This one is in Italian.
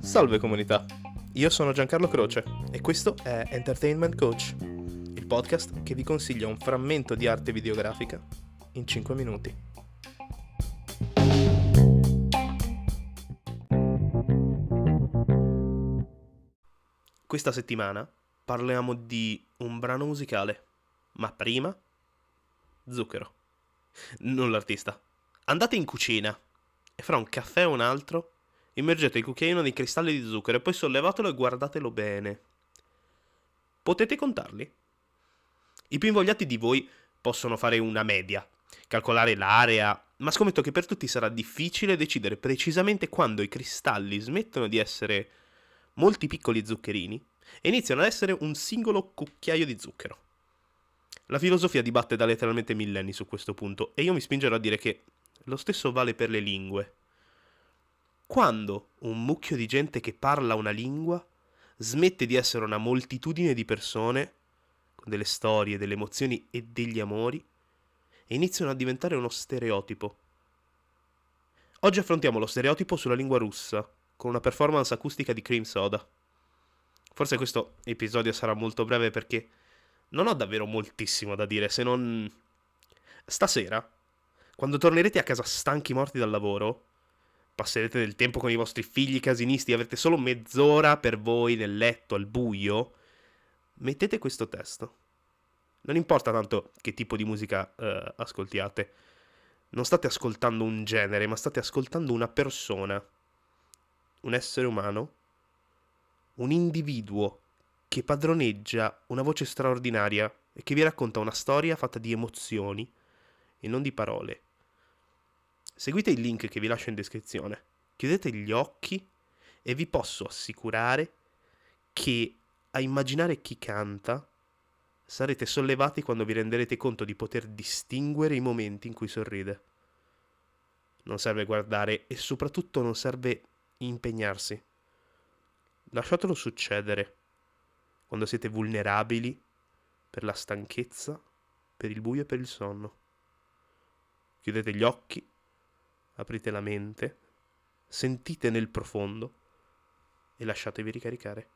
Salve comunità, io sono Giancarlo Croce e questo è Entertainment Coach, il podcast che vi consiglia un frammento di arte videografica in 5 minuti. Questa settimana parliamo di un brano musicale, ma prima zucchero, non l'artista. Andate in cucina e fra un caffè e un altro immergete il cucchiaino nei cristalli di zucchero e poi sollevatelo e guardatelo bene. Potete contarli? I più invogliati di voi possono fare una media, calcolare l'area, ma scommetto che per tutti sarà difficile decidere precisamente quando i cristalli smettono di essere molti piccoli zuccherini e iniziano ad essere un singolo cucchiaio di zucchero. La filosofia dibatte da letteralmente millenni su questo punto e io mi spingerò a dire che lo stesso vale per le lingue. Quando un mucchio di gente che parla una lingua smette di essere una moltitudine di persone con delle storie, delle emozioni e degli amori e iniziano a diventare uno stereotipo. Oggi affrontiamo lo stereotipo sulla lingua russa con una performance acustica di Cream Soda. Forse questo episodio sarà molto breve perché non ho davvero moltissimo da dire se non... Stasera, quando tornerete a casa stanchi morti dal lavoro, passerete del tempo con i vostri figli casinisti, avrete solo mezz'ora per voi nel letto al buio, mettete questo testo. Non importa tanto che tipo di musica uh, ascoltiate. Non state ascoltando un genere, ma state ascoltando una persona, un essere umano, un individuo che padroneggia una voce straordinaria e che vi racconta una storia fatta di emozioni e non di parole. Seguite il link che vi lascio in descrizione, chiudete gli occhi e vi posso assicurare che a immaginare chi canta sarete sollevati quando vi renderete conto di poter distinguere i momenti in cui sorride. Non serve guardare e soprattutto non serve impegnarsi. Lasciatelo succedere quando siete vulnerabili per la stanchezza, per il buio e per il sonno. Chiudete gli occhi, aprite la mente, sentite nel profondo e lasciatevi ricaricare.